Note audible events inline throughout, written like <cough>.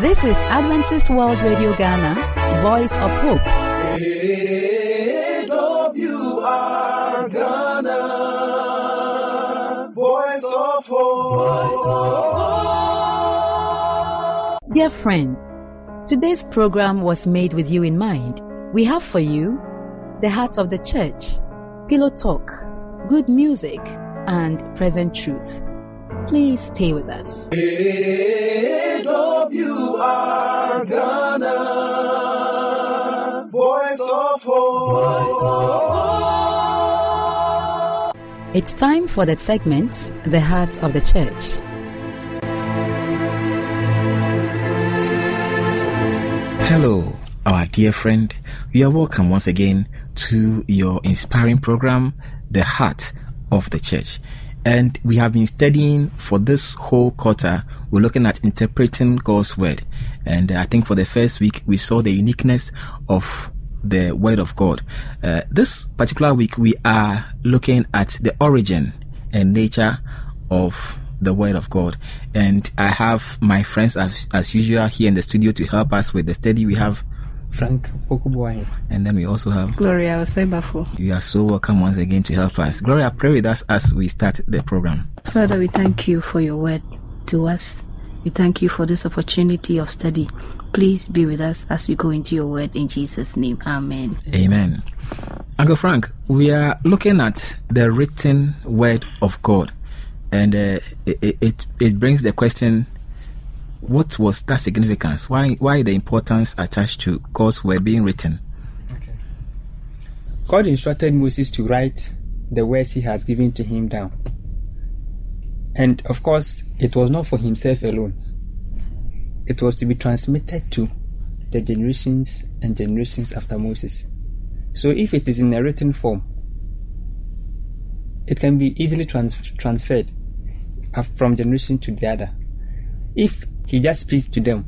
This is Adventist World Radio Ghana, Voice of Hope. AWR Ghana, Voice of Hope. Dear friend, today's program was made with you in mind. We have for you the heart of the church, pillow talk, good music, and present truth. Please stay with us. AWR Ghana, Voice of Hope. It's time for the segment, The Heart of the Church. Hello, our dear friend. You are welcome once again to your inspiring program, The Heart of the Church. And we have been studying for this whole quarter, we're looking at interpreting God's Word. And I think for the first week, we saw the uniqueness of the Word of God. Uh, this particular week, we are looking at the origin and nature of the Word of God. And I have my friends, as, as usual, here in the studio to help us with the study. We have Frank Okubuai. and then we also have Gloria Osebafo. you are so welcome once again to help us. Gloria, pray with us as we start the program. Father, we thank you for your word to us. We thank you for this opportunity of study. Please be with us as we go into your word in Jesus' name. Amen. Amen. Uncle Frank, we are looking at the written word of God, and uh, it, it it brings the question: What was that significance? Why why the importance attached to God's word being written? God instructed Moses to write the words he has given to him down. And of course, it was not for himself alone. It was to be transmitted to the generations and generations after Moses. So if it is in a written form, it can be easily trans- transferred uh, from generation to the other. If he just speaks to them,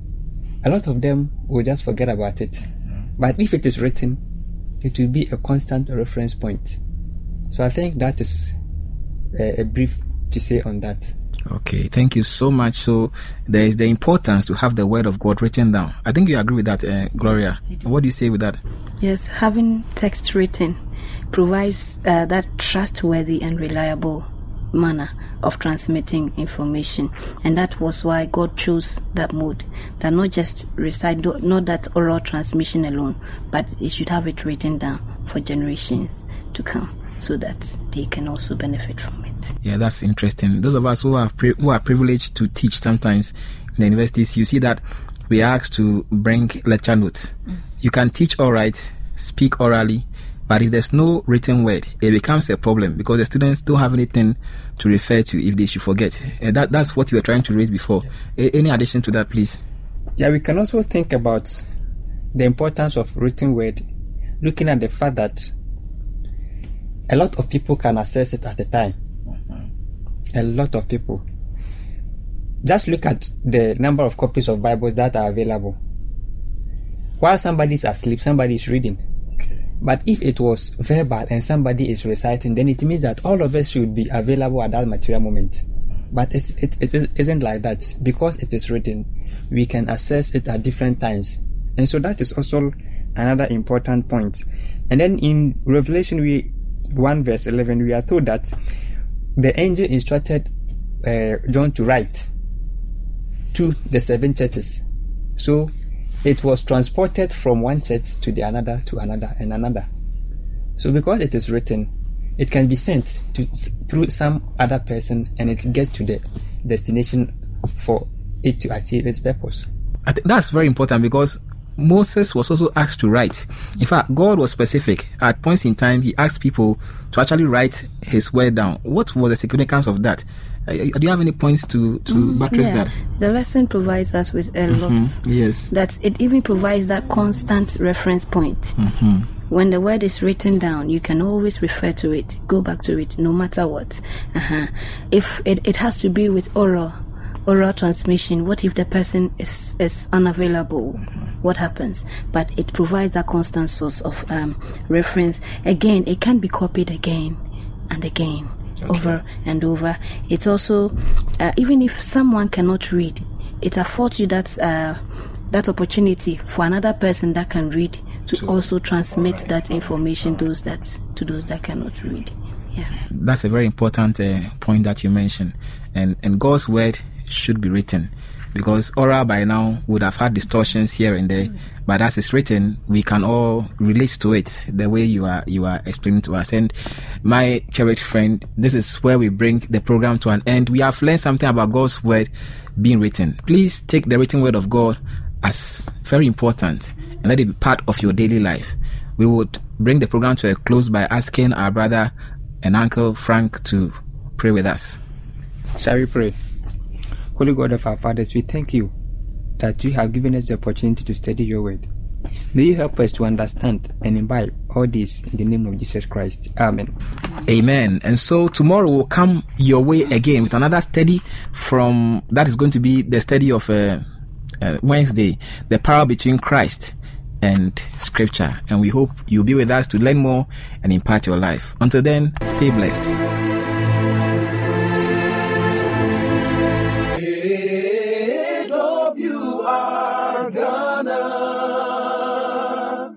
a lot of them will just forget about it. But if it is written, it will be a constant reference point. So I think that is a, a brief to say on that. Okay, thank you so much. So there is the importance to have the word of God written down. I think you agree with that, uh, Gloria. What do you say with that? Yes, having text written provides uh, that trustworthy and reliable manner of transmitting information and that was why god chose that mode that not just recite not that oral transmission alone but it should have it written down for generations to come so that they can also benefit from it Yeah, that's interesting. Those of us who are pri- who are privileged to teach sometimes in the universities, you see that we are asked to bring lecture notes. Mm. You can teach all right, speak orally, but if there's no written word, it becomes a problem because the students don't have anything to refer to if they should forget. And that that's what you were trying to raise before. A- any addition to that, please? Yeah, we can also think about the importance of written word, looking at the fact that a lot of people can access it at the time. A lot of people. Just look at the number of copies of Bibles that are available. While somebody is asleep, somebody is reading. But if it was verbal and somebody is reciting, then it means that all of us should be available at that material moment. But it, it is- isn't like that. Because it is written, we can assess it at different times. And so that is also another important point. And then in Revelation we 1 verse 11, we are told that the angel instructed uh, John to write to the seven churches. So it was transported from one church to the another to another and another. So because it is written, it can be sent to through some other person and it gets to the destination for it to achieve its purpose. I think that's very important because Moses was also asked to write. In fact, God was specific. At points in time, He asked people to actually write His word down. What was the significance of that? Do you have any points to to buttress yeah that? the lesson provides us with a lot Yes. that it even provides that constant reference point. When the word is written down, you can always refer to it, go back to it, no matter what. Uh-huh. If it, it has to be with oral, oral transmission, what if the person is, is unavailable? What happens? But it provides that constant source of um, reference. Again, it can be copied again and again, over and over. It's also, uh, even if someone cannot read, it affords you that uh, that opportunity for another person that can read to also transmit that information those that to those that cannot read. Yeah. That's a very important uh, point that you mentioned. And and God's word should be written because oral by now would have had distortions here and there. But as it's written, we can all relate to it the way you are you are explaining to us. And my cherished friend, this is where we bring the program to an end. We have learned something about God's word being written. Please take the written word of God as very important and let it be part of your daily life. We would bring the program to a close by asking our brother and uncle Frank to pray with us. Shall we pray? Holy God of our fathers, we thank you that you have given us the opportunity to study your word. May you help us to understand and imbibe all this in the name of Jesus Christ. Amen. Amen. And so tomorrow will come your way again with another study from that is going to be the study of uh, uh, Wednesday, the power between Christ and Scripture. And we hope you'll be with us to learn more and impart your life. Until then, stay blessed.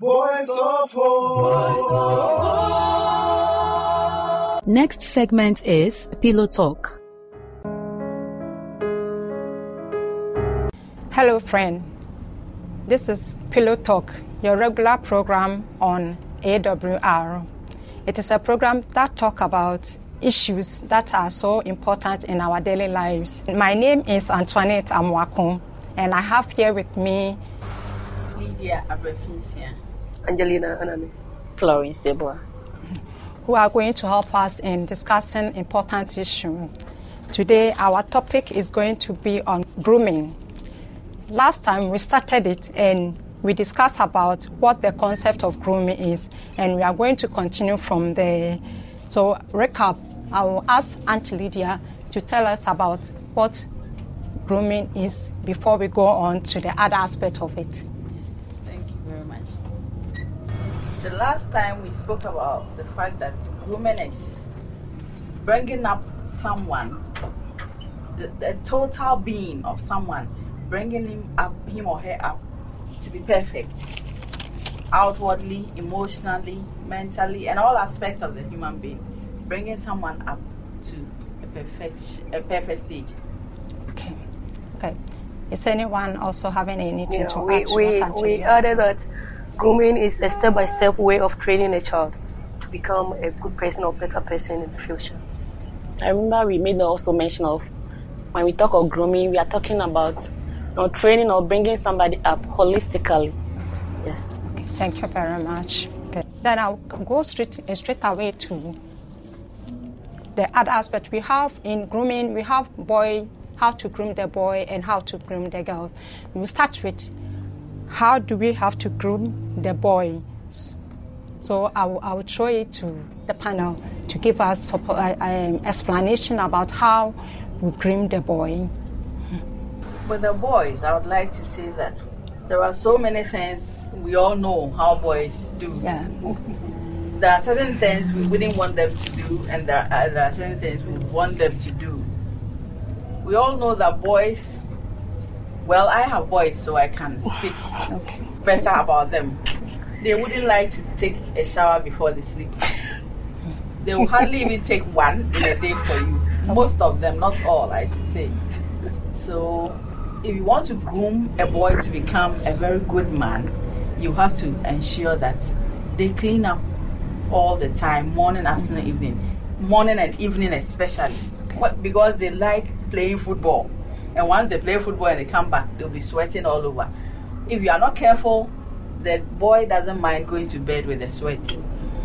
Voice of Hope. Next segment is Pillow Talk. Hello, friend. This is Pillow Talk, your regular program on AWR. It is a program that talk about issues that are so important in our daily lives. My name is Antoinette Amwako, and I have here with me Lydia Abrafinsia. Angelina Anani. Florence Seboa. who are going to help us in discussing important issues. Today, our topic is going to be on grooming. Last time we started it and we discussed about what the concept of grooming is, and we are going to continue from there. So, recap, I will ask Aunt Lydia to tell us about what grooming is before we go on to the other aspect of it. Thank you very much. The last time we spoke about the fact that grooming is bringing up someone, the, the total being of someone, bringing him up, him or her up to be perfect, outwardly, emotionally, mentally, and all aspects of the human being, bringing someone up to a perfect, a perfect stage. Okay. Okay. Is anyone also having anything Yeah, to we add we, what we added that grooming is a step by step way of training a child to become a good person or better person in the future. I remember we made also mention of when we talk of grooming, we are talking about you know, training or bringing somebody up holistically. Yes. Okay, thank you very much. Okay. Then I'll go straight uh, straight away to the other aspect we have in grooming. We have boy how to groom the boy and how to groom the girl. We will start with how do we have to groom the boy. So I will, I will throw it to the panel to give us suppo- uh, um, explanation about how we groom the boy. With the boys, I would like to say that there are so many things we all know how boys do. Yeah. There are certain things we wouldn't want them to do, and there are, there are certain things we want them to do. We all know that boys, well, I have boys, so I can speak better about them. They wouldn't like to take a shower before they sleep. <laughs> They will hardly even take one in a day for you. Most of them, not all, I should say. So, if you want to groom a boy to become a very good man, you have to ensure that they clean up all the time, morning, afternoon, evening. Morning and evening, especially. What- Because they like playing football. And once they play football and they come back, they'll be sweating all over. If you are not careful, the boy doesn't mind going to bed with the sweat.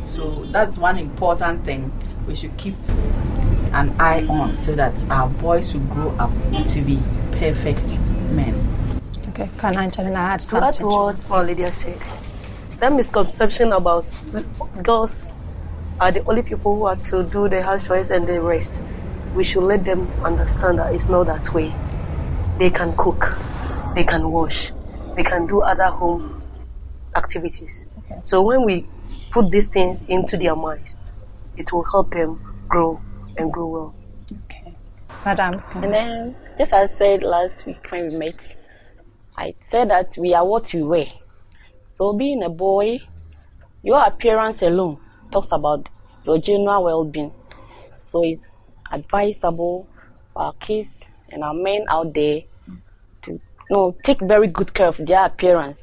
So that's one important thing we should keep an eye on so that our boys will grow up to be perfect men. Okay, can i Angelina add So that's what my Lydia said. That misconception about girls are the only people who are to do the house chores and the rest. We should let them understand that it's not that way. They can cook, they can wash, they can do other home activities. So when we put these things into their minds, it will help them grow and grow well. Okay. Madam, can And then, just as I said last week when we met, I said that we are what we wear. So being a boy, your appearance alone talks about your general well-being. So it's advisable for our kids and our men out there to you know, take very good care of their appearance.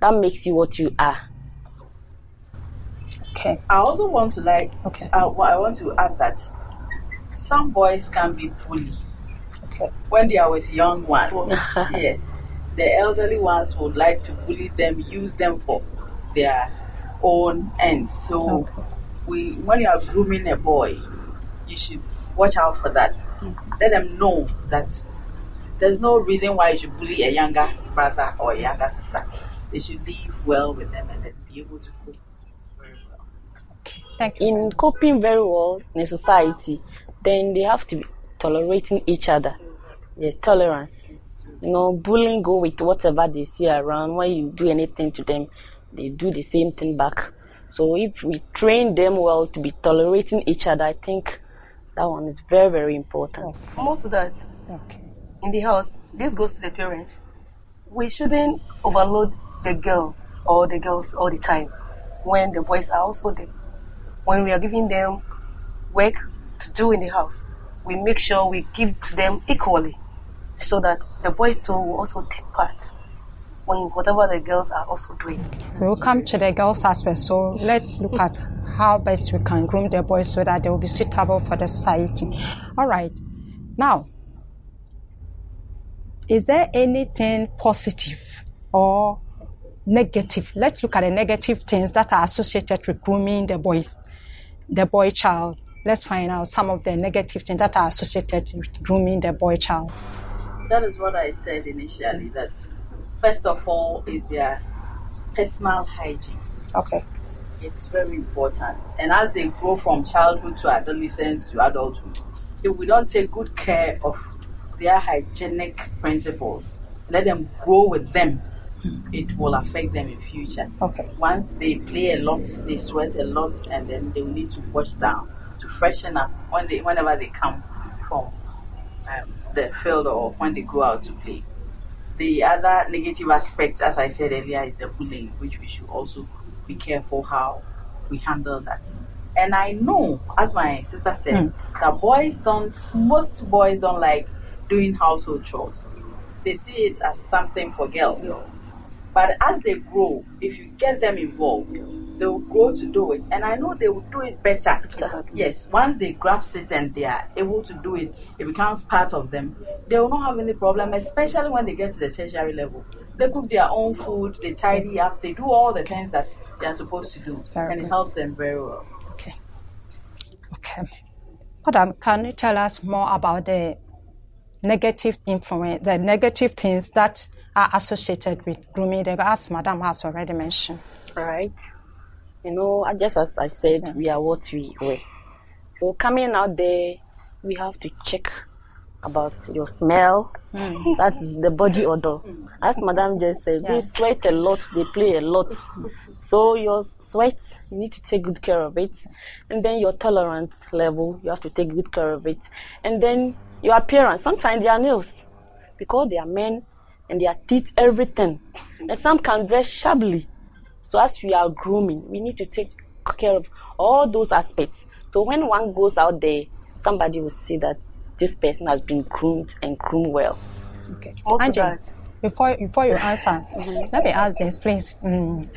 That makes you what you are. Okay. I also want to like. Okay. Uh, I want to add that some boys can be bully. Okay. When they are with young ones, <laughs> yes, the elderly ones would like to bully them, use them for their own ends. So, Okay. we when you are grooming a boy, you should watch out for that. Mm-hmm. Let them know that there's no reason why you should bully a younger brother or a younger sister. They should live well with them and then be able to cope very well. Thank you. in coping very well in a society, then they have to be tolerating each other. There's tolerance. You know, bullying go with whatever they see around. When you do anything to them, they do the same thing back. So if we train them well to be tolerating each other, I think that one is very, very important. Oh, More to that, Okay. in the house, this goes to the parents. We shouldn't overload the girl or the girls all the time when the boys are also there. When we are giving them work to do in the house, we make sure we give to them equally so that the boys too will also take part when whatever the girls are also doing. We will come to the girls aspect. So let's look at how best we can groom the boys so that they will be suitable for the society. All right. Now, is there anything positive or negative? Let's look at the negative things that are associated with grooming the boys, the boy child. Let's find out some of the negative things that are associated with grooming the boy child. That is what I said initially. That first of all is their personal hygiene. Okay. It's very important. And as they grow from childhood to adolescence to adulthood, if we don't take good care of their hygienic principles, let them grow with them, it will affect them in future. Okay. Once they play a lot, they sweat a lot, and then they will need to wash down to freshen up when they, whenever they come from um, the field or when they go out to play. The other negative aspect, as I said earlier, is the bullying, which we should also be careful how we handle that. And I know, as my sister said, hmm. that boys don't, most boys don't like doing household chores. They see it as something for girls. But as they grow, if you get them involved, they will grow to do it. And I know they will do it better. Yes, once they grasp it and they are able to do it, it becomes part of them. They will not have any problem, especially when they get to the tertiary level. They cook their own food, they tidy up, they do all the things that they are supposed to do. Very and it helps them very well. Okay. Okay. Madam, can you tell us more about the negative influence, the negative things that are associated with grooming, the- as Madam has already mentioned? Right? You know, just as I said, we are what we wear. So coming out there, we have to check about your smell. Hmm. <laughs> That's the body odor. Hmm. As Madam just said, Yes. sweat a lot, they play a lot. So your sweat, you need to take good care of it. And then your tolerance level, you have to take good care of it. And then your appearance, sometimes their nails, because they are men and their teeth, everything. And some can dress shabbily. So as we are grooming, we need to take care of all those aspects. So when one goes out there, somebody will see that this person has been groomed and groomed well. Okay. That. before before you answer, let me ask this, please. Mm,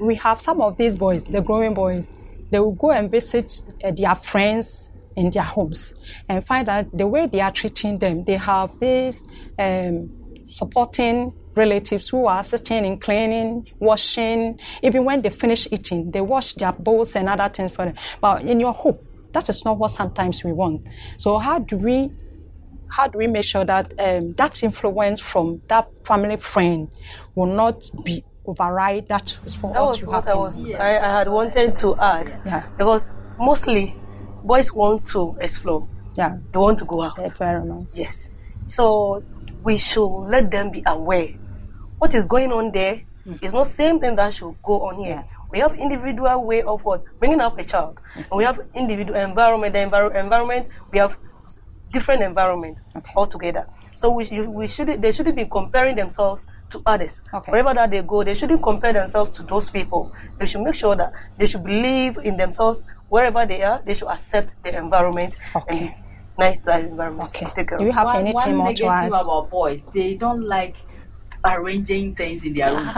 we have some of these boys, the growing boys, they will go and visit uh, their friends in their homes and find out the way they are treating them. They have these um, supporting relatives who are assisting in cleaning, washing. Even when they finish eating, they wash their bowls and other things for them. But in your home, that is not what sometimes we want. So how do we how do we make sure that um, that influence from that family friend will not be override that That was what I was I, I had wanted to add. Yeah. Because mostly boys want to explore. yeah They want to go out. very much Yes. So we should let them be aware. What is going on there. there is not same thing that should go on here. We have individual way of what bringing up a child. And we have individual environment. The envir- environment we have different environment Okay. altogether. So we, you- we should they shouldn't be comparing themselves to others. Okay. Wherever that they go, they shouldn't compare themselves to those people. They should make sure that they should believe in themselves wherever they are. They should accept the environment and be nice to that environment. Okay. Take Do you have one, anything one more to ask? about boys, they don't like arranging things in their <laughs> rooms.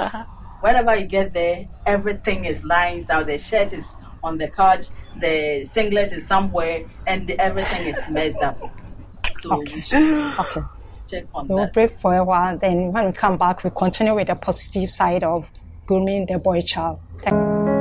Whenever you get there, everything is lying out. The shirt is on the couch, the singlet is somewhere, and the, everything is messed up. So you should Okay. Check on We will that. break for a while. Then when we come back, we continue with the positive side of grooming the boy child. Thank-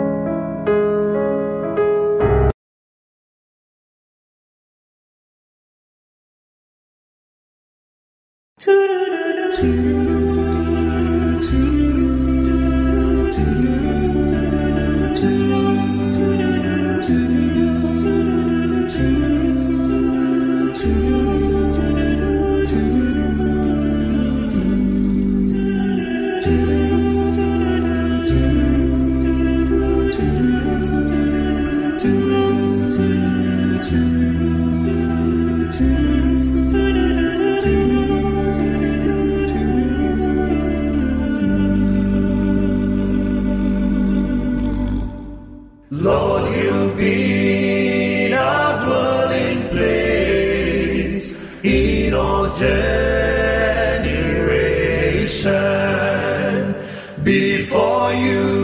generation. Before you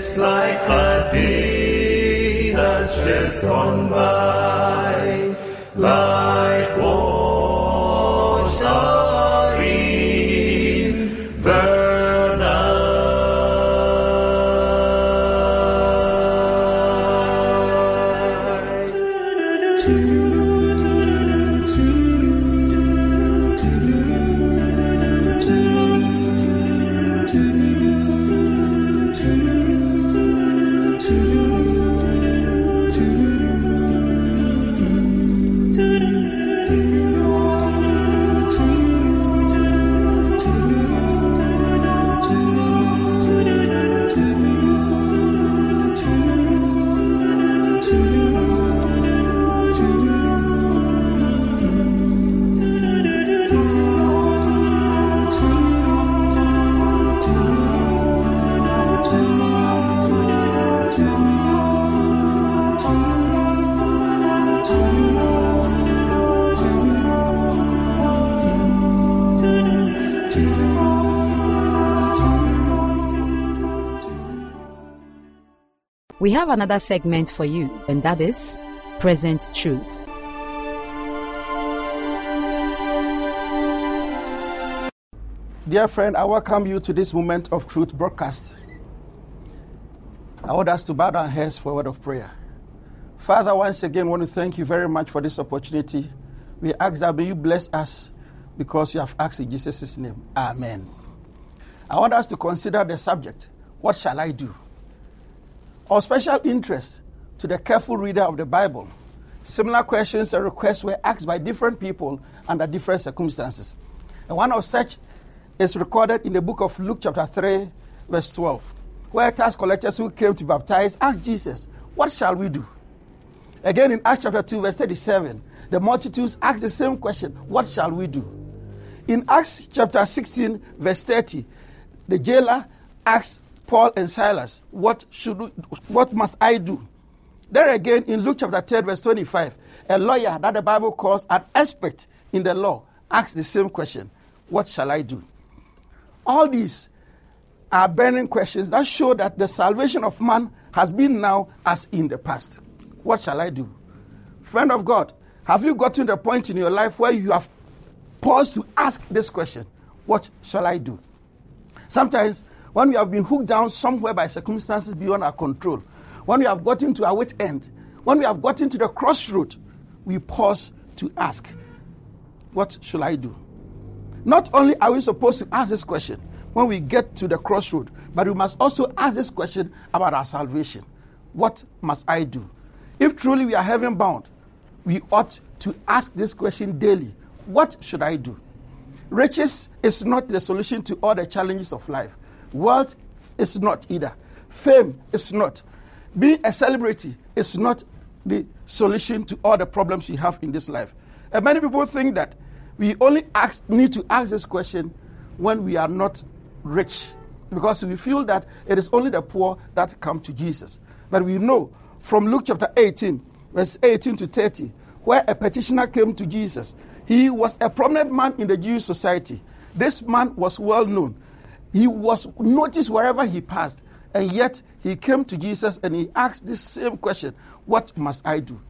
it's like a day that's just gone by, like water we have another segment for you, and that is Present Truth. Dear friend, I welcome you to this moment of truth broadcast. I want us to bow our heads for a word of prayer. Father, once again, I want to thank you very much for this opportunity. We ask that may you bless us because you have asked in Jesus' name. Amen. I want us to consider the subject What shall I do? Of special interest to the careful reader of the Bible, similar questions and requests were asked by different people under different circumstances. And one of such is recorded in the book of Luke, chapter 3, verse 12, where tax collectors who came to baptize asked Jesus, What shall we do? Again, in Acts chapter 2, verse 37, the multitudes asked the same question What shall we do? In Acts chapter 16, verse 30, the jailer asked Paul and Silas, What, should what must I do? There again, in Luke chapter 10, verse 25, a lawyer that the Bible calls an expert in the law asks the same question What shall I do? All these are burning questions that show that the salvation of man has been now as in the past. What shall I do? Friend of God, have you gotten the point in your life where you have paused to ask this question What shall I do? Sometimes, when we have been hooked down somewhere by circumstances beyond our control, when we have gotten to our wit end, when we have gotten to the crossroad, we pause to ask, What shall I do? Not only are we supposed to ask this question when we get to the crossroad, but we must also ask this question about our salvation. What must I do? If truly we are heaven bound, we ought to ask this question daily What should I do? Riches is not the solution to all the challenges of life. Wealth is not either. Fame is not. Being a celebrity is not the solution to all the problems we have in this life. And many people think that we only ask, need to ask this question when we are not rich because we feel that it is only the poor that come to Jesus. But we know from Luke chapter 18, verse 18 to 30, where a petitioner came to Jesus. He was a prominent man in the Jewish society. This man was well known. He was noticed wherever he passed. And yet he came to Jesus and he asked this same question What must I do?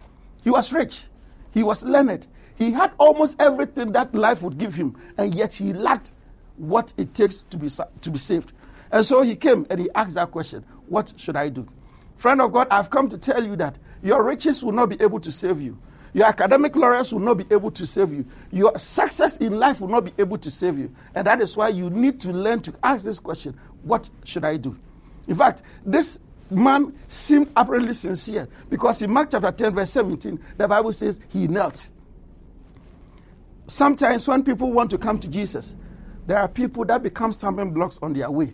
He was rich, he was learned, he had almost everything that life would give him, and yet he lacked what it takes to be, to be saved. And so he came and he asked that question What should I do? Friend of God, I've come to tell you that your riches will not be able to save you. Your academic laurels will not be able to save you. Your success in life will not be able to save you. And that is why you need to learn to ask this question What should I do? In fact, this man seemed apparently sincere because in Mark chapter 10, verse 17, the Bible says he knelt. Sometimes when people want to come to Jesus, there are people that become stumbling blocks on their way.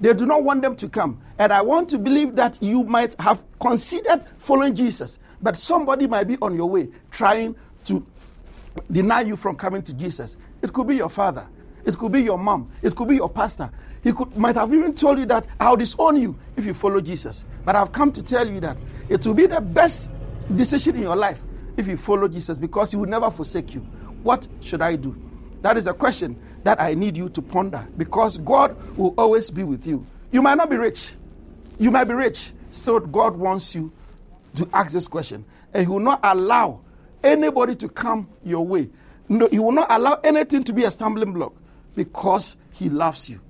They do not want them to come. And I want to believe that you might have considered following Jesus, but somebody might be on your way trying to deny you from coming to Jesus. It could be your father, it could be your mom, it could be your pastor. He could, might have even told you that I'll disown you if you follow Jesus. But I've come to tell you that it will be the best decision in your life if you follow Jesus because he will never forsake you. What should I do? That is a question that I need you to ponder because God will always be with you. You might not be rich. You might be rich. So God wants you to ask this question. And He will not allow anybody to come your way. No, he will not allow anything to be a stumbling block because He loves you.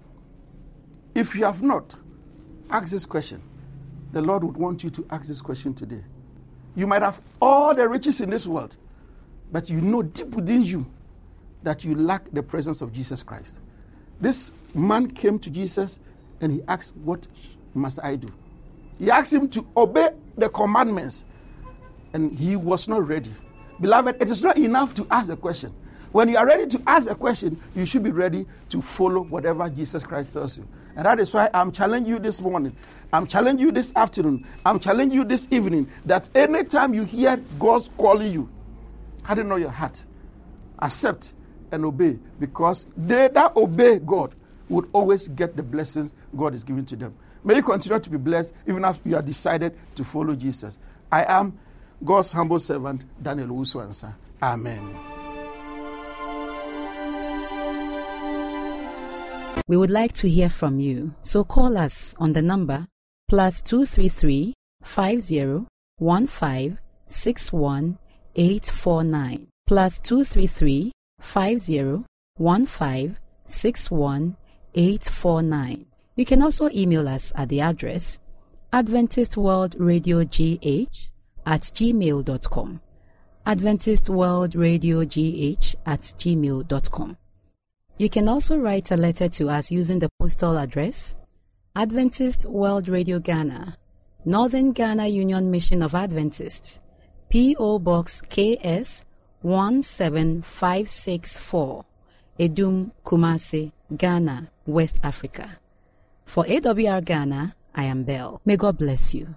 If you have not asked this question, the Lord would want you to ask this question today. You might have all the riches in this world, but you know deep within you that you lack the presence of Jesus Christ. This man came to Jesus and he asked, What must I do? He asked him to obey the commandments, and he was not ready. Beloved, it is not enough to ask the question. When you are ready to ask a question, you should be ready to follow whatever Jesus Christ tells you. And that is why I'm challenging you this morning. I'm challenging you this afternoon. I'm challenging you this evening that anytime you hear God's calling you, harden not your heart. Accept and obey because they that obey God would always get the blessings God is giving to them. May you continue to be blessed even after you have decided to follow Jesus. I am God's humble servant, Daniel Uswansa. Amen. We would like to hear from you, so call us on the number plus 233 61849 plus 233 5015 You can also email us at the address Adventist World Radio GH at gmail.com. Adventist World Radio GH at gmail.com. You can also write a letter to us using the postal address Adventist World Radio Ghana, Northern Ghana Union Mission of Adventists, P.O. Box KS 17564, Adum Kumasi, Ghana, West Africa. For AWR Ghana, I am Belle. May God bless you.